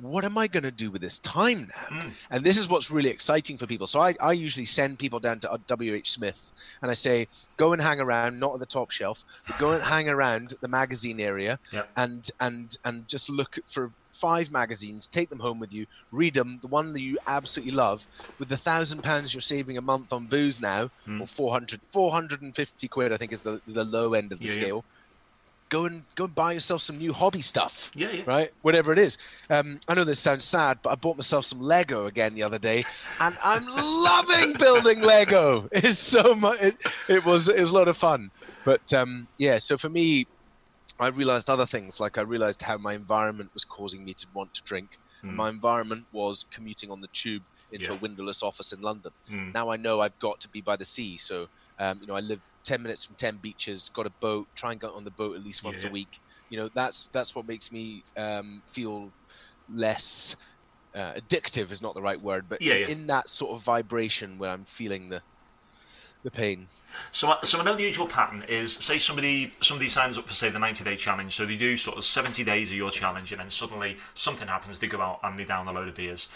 [SPEAKER 2] What am I going to do with this time now? Hmm. And this is what's really exciting for people. So I, I usually send people down to WH Smith and I say, go and hang around, not at the top shelf, but go and hang around the magazine area
[SPEAKER 1] Yep.
[SPEAKER 2] and, and, and just look for five magazines, take them home with you, read them, the one that you absolutely love. With the thousand pounds you're saving a month on booze now, or 400, 450 quid, I think is the, the low end of the
[SPEAKER 1] Yeah, yeah.
[SPEAKER 2] scale. Go and go and buy yourself some new hobby stuff
[SPEAKER 1] Yeah, yeah.
[SPEAKER 2] right? Whatever it is. Um, I know this sounds sad, but I bought myself some Lego again the other day, and I'm loving building Lego. It's so much. It, it was it was a lot of fun. But um, yeah, so for me, I realized other things. Like I realized how my environment was causing me to want to drink. My environment was commuting on the tube into
[SPEAKER 1] Yeah.
[SPEAKER 2] a windowless office in London.
[SPEAKER 1] Mm.
[SPEAKER 2] Now I know I've got to be by the sea, so um, you know I live ten minutes from ten beaches. Got a boat. Try and get on the boat at least once
[SPEAKER 1] Yeah.
[SPEAKER 2] a week. You know that's that's what makes me um, feel less uh, addictive. Is not the right word, but
[SPEAKER 1] yeah.
[SPEAKER 2] in that sort of vibration where I'm feeling the the pain.
[SPEAKER 1] So, I- so I know the usual pattern is say somebody somebody signs up for say the ninety day challenge, so they do sort of seventy days of your challenge, and then suddenly something happens, they go out and they down a load of beers,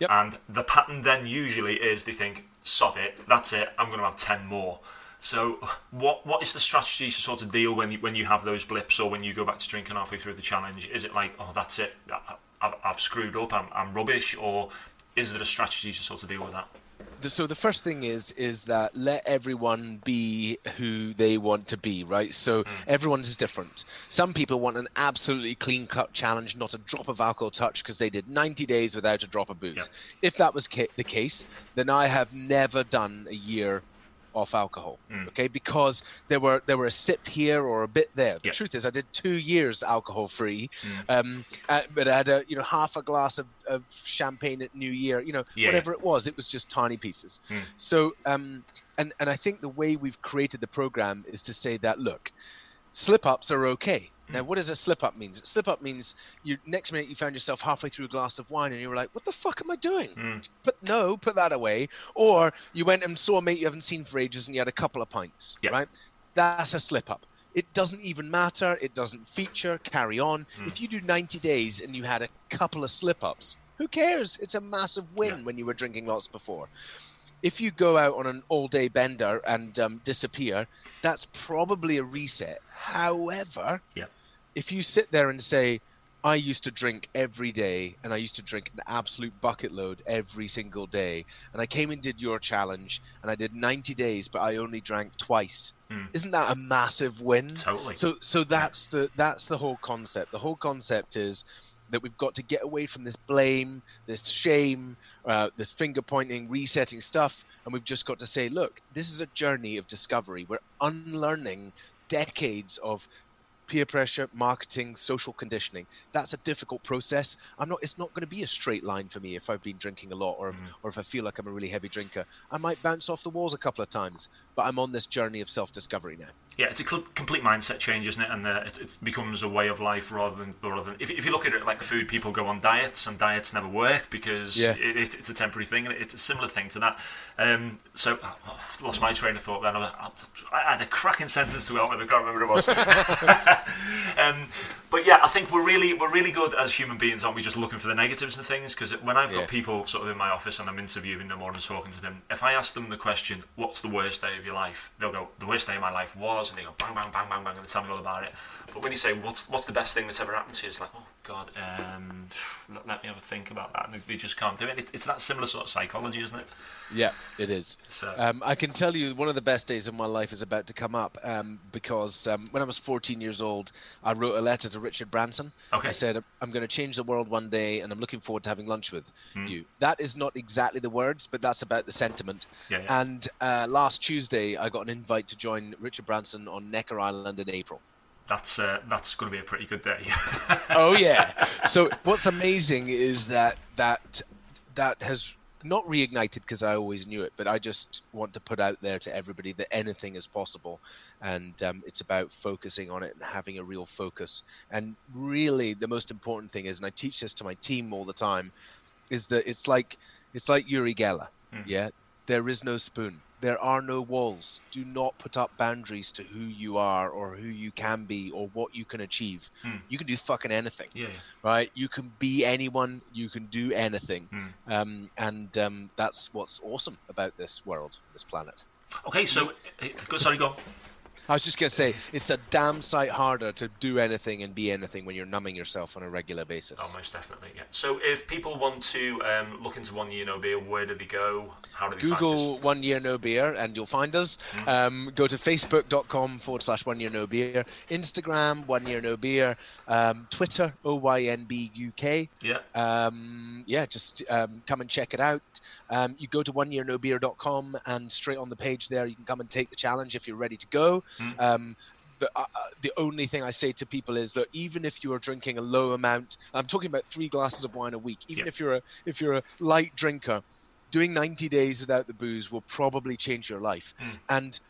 [SPEAKER 2] Yep.
[SPEAKER 1] and the pattern then usually is they think, sod it, that's it, I'm going to have ten more. So, what what is the strategy to sort of deal when you, when you have those blips or when you go back to drinking halfway through the challenge? Is it like, oh, that's it, I, I've, I've screwed up, I'm, I'm rubbish, or is there a strategy to sort of deal with that?
[SPEAKER 2] The, so the first thing is is that let everyone be who they want to be right? So hmm. everyone is different. Some people want an absolutely clean cut challenge not a drop of alcohol touch because they did 90 days without a drop of booze.
[SPEAKER 1] Yeah.
[SPEAKER 2] if that was ca- the case then i have never done a year off alcohol okay? Because there were there were a sip here or a bit there. The
[SPEAKER 1] Yeah.
[SPEAKER 2] truth is i did two years alcohol free um, uh, but i had a you know half a glass of, of champagne at new year you know
[SPEAKER 1] Yeah.
[SPEAKER 2] whatever it was it was just tiny pieces. So um and and i think the way we've created the program is to say that look slip ups are okay now what does a slip up means slip up means you next minute you found yourself halfway through a glass of wine and you were like what the fuck am i doing? Put no put that away. Or you went and saw a mate you haven't seen for ages and you had a couple of pints
[SPEAKER 1] Yeah.
[SPEAKER 2] right? That's a slip up it doesn't even matter. It doesn't feature. Carry on. If you do 90 days and you had a couple of slip ups who cares? It's a massive win
[SPEAKER 1] Yeah.
[SPEAKER 2] when you were drinking lots before. If you go out on an all day bender and um, disappear, that's probably a reset. However,
[SPEAKER 1] Yeah.
[SPEAKER 2] If you sit there and say, I used to drink every day, and I used to drink an absolute bucket load every single day. And I came and did your challenge, and I did 90 days, but I only drank twice.
[SPEAKER 1] Mm.
[SPEAKER 2] Isn't that a massive win?
[SPEAKER 1] Totally.
[SPEAKER 2] So, so that's the that's the whole concept. The whole concept is that we've got to get away from this blame, this shame, uh, this finger pointing, resetting stuff, and we've just got to say, look, this is a journey of discovery. We're unlearning decades of peer pressure, marketing, social conditioning. That's a difficult process. I'm not. It's not going to be a straight line for me if I've been drinking a lot, or if,
[SPEAKER 1] Mm.
[SPEAKER 2] or if I feel like I'm a really heavy drinker. I might bounce off the walls a couple of times, but I'm on this journey of self-discovery now.
[SPEAKER 1] Yeah, it's a cl- complete mindset change, isn't it? And uh, it, it becomes a way of life rather than rather than. If, if you look at it like food, people go on diets, and diets never work because
[SPEAKER 2] Yeah.
[SPEAKER 1] it, it, it's a temporary thing, and it's a similar thing to that. Um, so oh, I've lost my train of thought. Then I, I had a cracking sentence to help with. I can't remember what it was. um, but yeah, I think we're really we're really good as human beings, aren't we? Just looking for the negatives and things. Because when I've got
[SPEAKER 2] Yeah.
[SPEAKER 1] people sort of in my office and I'm interviewing them or I'm talking to them, if I ask them the question, "What's the worst day of your life?" They'll go, "The worst day of my life was," and they go, "Bang, bang, bang, bang, bang," and they tell me all about it. But when you say, "What's what's the best thing that's ever happened to you?" It's like, "Oh God, um, let, let me have a think about that." And they, they just can't do it. it. It's that similar sort of psychology, isn't it?
[SPEAKER 2] Yeah, it is.
[SPEAKER 1] So
[SPEAKER 2] Um, I can tell you one of the best days of my life is about to come up um, because um, when I was 14 years old, I wrote a letter to Richard Branson.
[SPEAKER 1] Okay.
[SPEAKER 2] I said, I'm going to change the world one day and I'm looking forward to having lunch with
[SPEAKER 1] Hmm.
[SPEAKER 2] you. That is not exactly the words, but that's about the sentiment.
[SPEAKER 1] Yeah, yeah.
[SPEAKER 2] And uh, last Tuesday, I got an invite to join Richard Branson on Necker Island in April.
[SPEAKER 1] That's uh, that's going to be a pretty good day.
[SPEAKER 2] oh yeah. So what's amazing is that that that has not reignited because I always knew it, but I just want to put out there to everybody that anything is possible, and um, it's about focusing on it and having a real focus. And really, the most important thing is, and I teach this to my team all the time, is that it's like it's like Uri Geller.
[SPEAKER 1] Mm.
[SPEAKER 2] Yeah, there is no spoon. There are no walls. Do not put up boundaries to who you are or who you can be or what you can achieve.
[SPEAKER 1] Mm.
[SPEAKER 2] You can do fucking anything
[SPEAKER 1] yeah,
[SPEAKER 2] right? You can be anyone, you can do anything,
[SPEAKER 1] Mm.
[SPEAKER 2] um, and um, that's what's awesome about this world, this planet.
[SPEAKER 1] Okay, so eh, go, sorry, go. on.
[SPEAKER 2] I was just gonna say it's a damn sight harder to do anything and be anything when you're numbing yourself on a regular basis.
[SPEAKER 1] Oh, most definitely. Yeah. So, if people want to um, look into One Year No Beer, where do they go? How do they find us?
[SPEAKER 2] Google One Year No Beer and you'll find us. Um, go to facebook.com forward slash One Year No Beer, Instagram One Year No Beer, um, Twitter OYNB UK.
[SPEAKER 1] Yeah.
[SPEAKER 2] um, yeah, just um, come and check it out. Um, you go to oneyearnobeer.com and straight on the page there, you can come and take the challenge if you're ready to go.
[SPEAKER 1] Mm.
[SPEAKER 2] Um, the, uh, uh, the only thing I say to people is that even if you are drinking a low amount, I'm talking about three glasses of wine a week. Even
[SPEAKER 1] Yeah.
[SPEAKER 2] if you're a if you're a light drinker, doing 90 days without the booze will probably change your life.
[SPEAKER 1] Mm.
[SPEAKER 2] And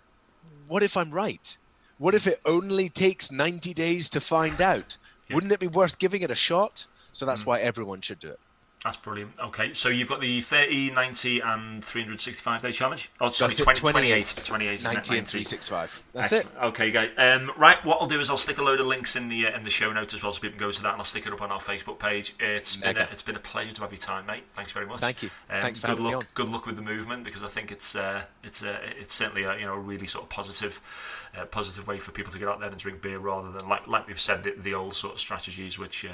[SPEAKER 2] what if I'm right? What if it only takes 90 days to find out?
[SPEAKER 1] Yeah.
[SPEAKER 2] Wouldn't it be worth giving it a shot? So that's
[SPEAKER 1] Mm.
[SPEAKER 2] why everyone should do it.
[SPEAKER 1] That's brilliant. Okay, so you've got the 30, 90, and 365 day challenge. Oh, sorry,
[SPEAKER 2] That's it,
[SPEAKER 1] 20, 28.
[SPEAKER 2] 28.
[SPEAKER 1] 28,
[SPEAKER 2] 90 and 365. That's
[SPEAKER 1] Excellent.
[SPEAKER 2] it.
[SPEAKER 1] Okay, guys. Um, right, what I'll do is I'll stick a load of links in the uh, in the show notes as well, so people can go to that, and I'll stick it up on our Facebook page. It's been a, it's been a pleasure to have your time, mate. Thanks very much.
[SPEAKER 2] Thank you.
[SPEAKER 1] Um,
[SPEAKER 2] Thanks
[SPEAKER 1] good luck. Good luck with the movement because I think it's uh, it's uh, it's certainly a you know a really sort of positive uh, positive way for people to get out there and drink beer rather than like like we've said the, the old sort of strategies which uh,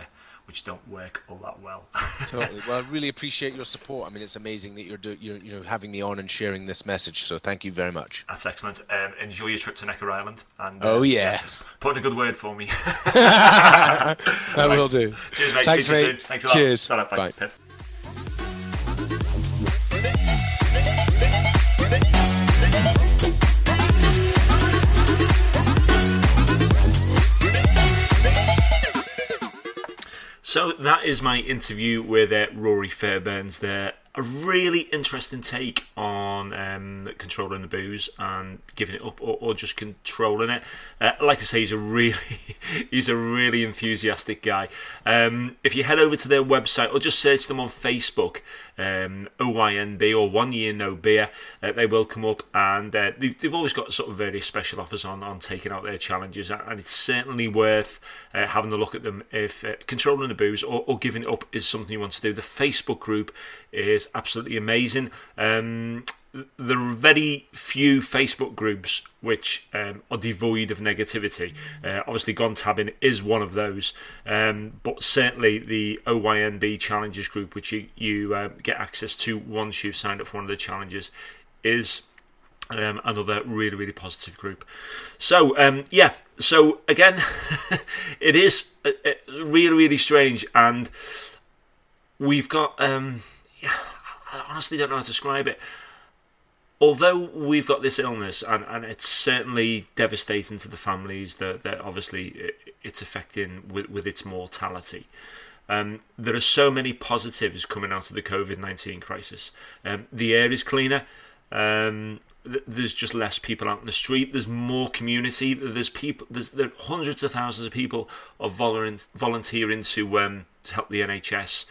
[SPEAKER 1] which don't work all that well.
[SPEAKER 2] Totally. Well, I really appreciate your support. I mean, it's amazing that you're, do, you're you know having me on and sharing this message. So thank you very much.
[SPEAKER 1] That's excellent. Um, enjoy your trip to Necker Island and
[SPEAKER 2] Oh,
[SPEAKER 1] uh,
[SPEAKER 2] yeah.
[SPEAKER 1] put in a good word for me.
[SPEAKER 2] I will do.
[SPEAKER 1] Cheers, mate.
[SPEAKER 2] Thanks,
[SPEAKER 1] Speak
[SPEAKER 2] mate.
[SPEAKER 1] Thanks a lot.
[SPEAKER 2] Cheers.
[SPEAKER 1] Ta-ra, bye.
[SPEAKER 2] Bye.
[SPEAKER 1] So that is my interview with uh, Ruari Fairbairns there. A really interesting take on um, controlling the booze and giving it up, or, or just controlling it. Uh, like I say, he's a really, he's a really enthusiastic guy. Um, if you head over to their website or just search them on Facebook, um, OYNB or One Year No Beer, uh, they will come up, and uh, they've, they've always got sort of various special offers on on taking out their challenges, and it's certainly worth uh, having a look at them if uh, controlling the booze or, or giving it up is something you want to do. The Facebook group is absolutely amazing. Um, there are very few Facebook groups which um, are devoid of negativity. Uh, obviously, Gone is one of those, um, but certainly the OYNB Challenges group, which you, you uh, get access to once you've signed up for one of the challenges, is um, another really, really positive group. So, um, yeah, so again, it is uh, uh, really, really strange, and we've got, um, yeah, I honestly don't know how to describe it although we've got this illness and, and it's certainly devastating to the families that, that obviously it's affecting with, with its mortality. Um, there are so many positives coming out of the covid-19 crisis. Um, the air is cleaner. Um, th- there's just less people out in the street. There's more community. There's people there's there hundreds of thousands of people are volunteering to um, to help the NHS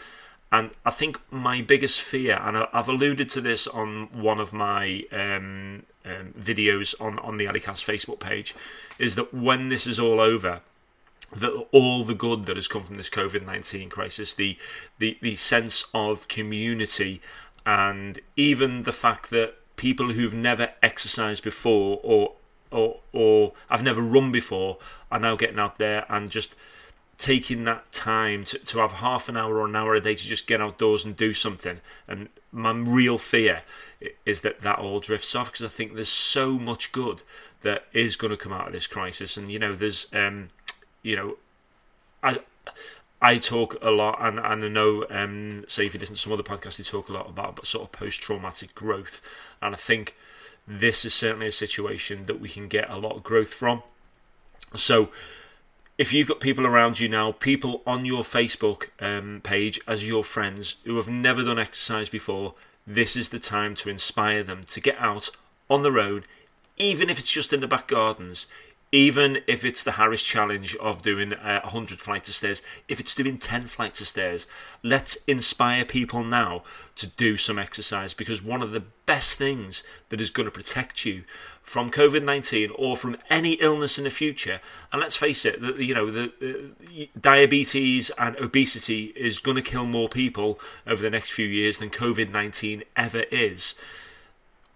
[SPEAKER 1] and I think my biggest fear, and I've alluded to this on one of my um, um, videos on, on the Alicast Facebook page, is that when this is all over, that all the good that has come from this COVID nineteen crisis, the, the the sense of community, and even the fact that people who've never exercised before or or or have never run before are now getting out there and just taking that time to, to have half an hour or an hour a day to just get outdoors and do something. And my real fear is that that all drifts off because I think there's so much good that is going to come out of this crisis. And you know, there's, um, you know, I. I talk a lot, and, and I know, um, say if you listen to some other podcasts, they talk a lot about sort of post-traumatic growth, and I think this is certainly a situation that we can get a lot of growth from. So, if you've got people around you now, people on your Facebook um, page as your friends who have never done exercise before, this is the time to inspire them to get out on the road, even if it's just in the back gardens, even if it's the Harris challenge of doing uh, 100 flights of stairs, if it's doing 10 flights of stairs, let's inspire people now to do some exercise because one of the best things that is going to protect you from COVID 19 or from any illness in the future, and let's face it, the, you know, the, the diabetes and obesity is going to kill more people over the next few years than COVID 19 ever is.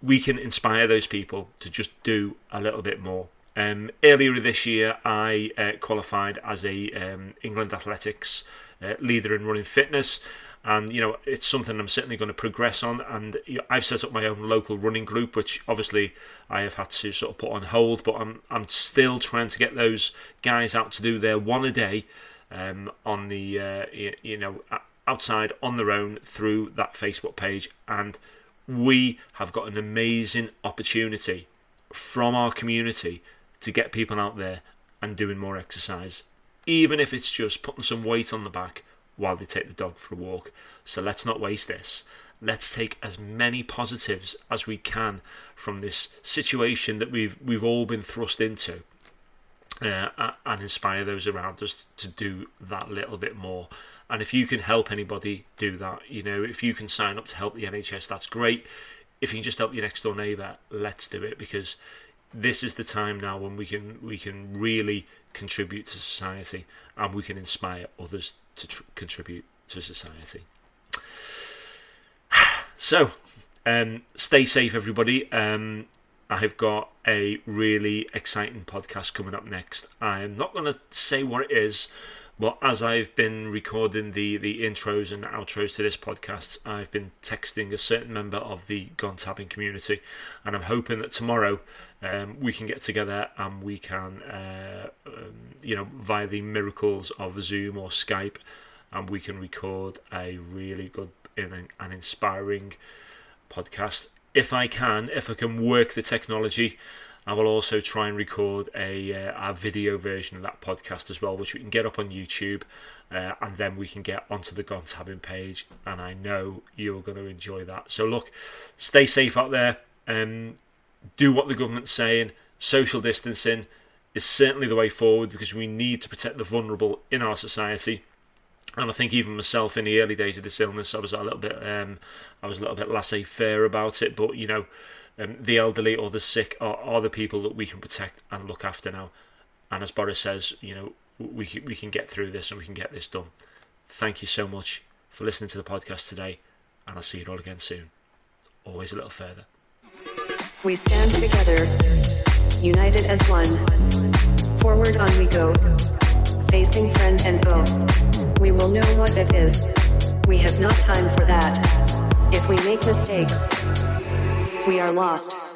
[SPEAKER 1] We can inspire those people to just do a little bit more. Um, earlier this year, I uh, qualified as a um, England Athletics uh, leader in running fitness, and you know it's something I'm certainly going to progress on. And you know, I've set up my own local running group, which obviously I have had to sort of put on hold, but I'm I'm still trying to get those guys out to do their one a day um, on the uh, you know outside on their own through that Facebook page, and we have got an amazing opportunity from our community to get people out there and doing more exercise, even if it's just putting some weight on the back while they take the dog for a walk. So let's not waste this. Let's take as many positives as we can from this situation that we've we've all been thrust into, uh, and inspire those around us to do that little bit more. And if you can help anybody do that, you know, if you can sign up to help the NHS, that's great. If you can just help your next door neighbour, let's do it because this is the time now when we can we can really contribute to society and we can inspire others to tr- contribute to society. So, um, stay safe, everybody. Um, I've got a really exciting podcast coming up next. I'm not going to say what it is well, as I've been recording the, the intros and outros to this podcast, I've been texting a certain member of the Gone Tabbing community, and I'm hoping that tomorrow um, we can get together and we can, uh, um, you know, via the miracles of Zoom or Skype, and we can record a really good and an inspiring podcast. If I can, if I can work the technology I will also try and record a, uh, a video version of that podcast as well, which we can get up on YouTube, uh, and then we can get onto the Gone Tabbing page. And I know you're going to enjoy that. So look, stay safe out there. Um, do what the government's saying. Social distancing is certainly the way forward because we need to protect the vulnerable in our society. And I think even myself in the early days of this illness, I was a little bit, um, I was a little bit laissez-faire about it. But you know, um, the elderly or the sick are, are the people that we can protect and look after now. And as Boris says, you know, we we can get through this and we can get this done. Thank you so much for listening to the podcast today, and I'll see you all again soon. Always a little further.
[SPEAKER 3] We stand together, united as one. Forward on we go, facing friend and foe. We will know what it is. We have not time for that. If we make mistakes, we are lost.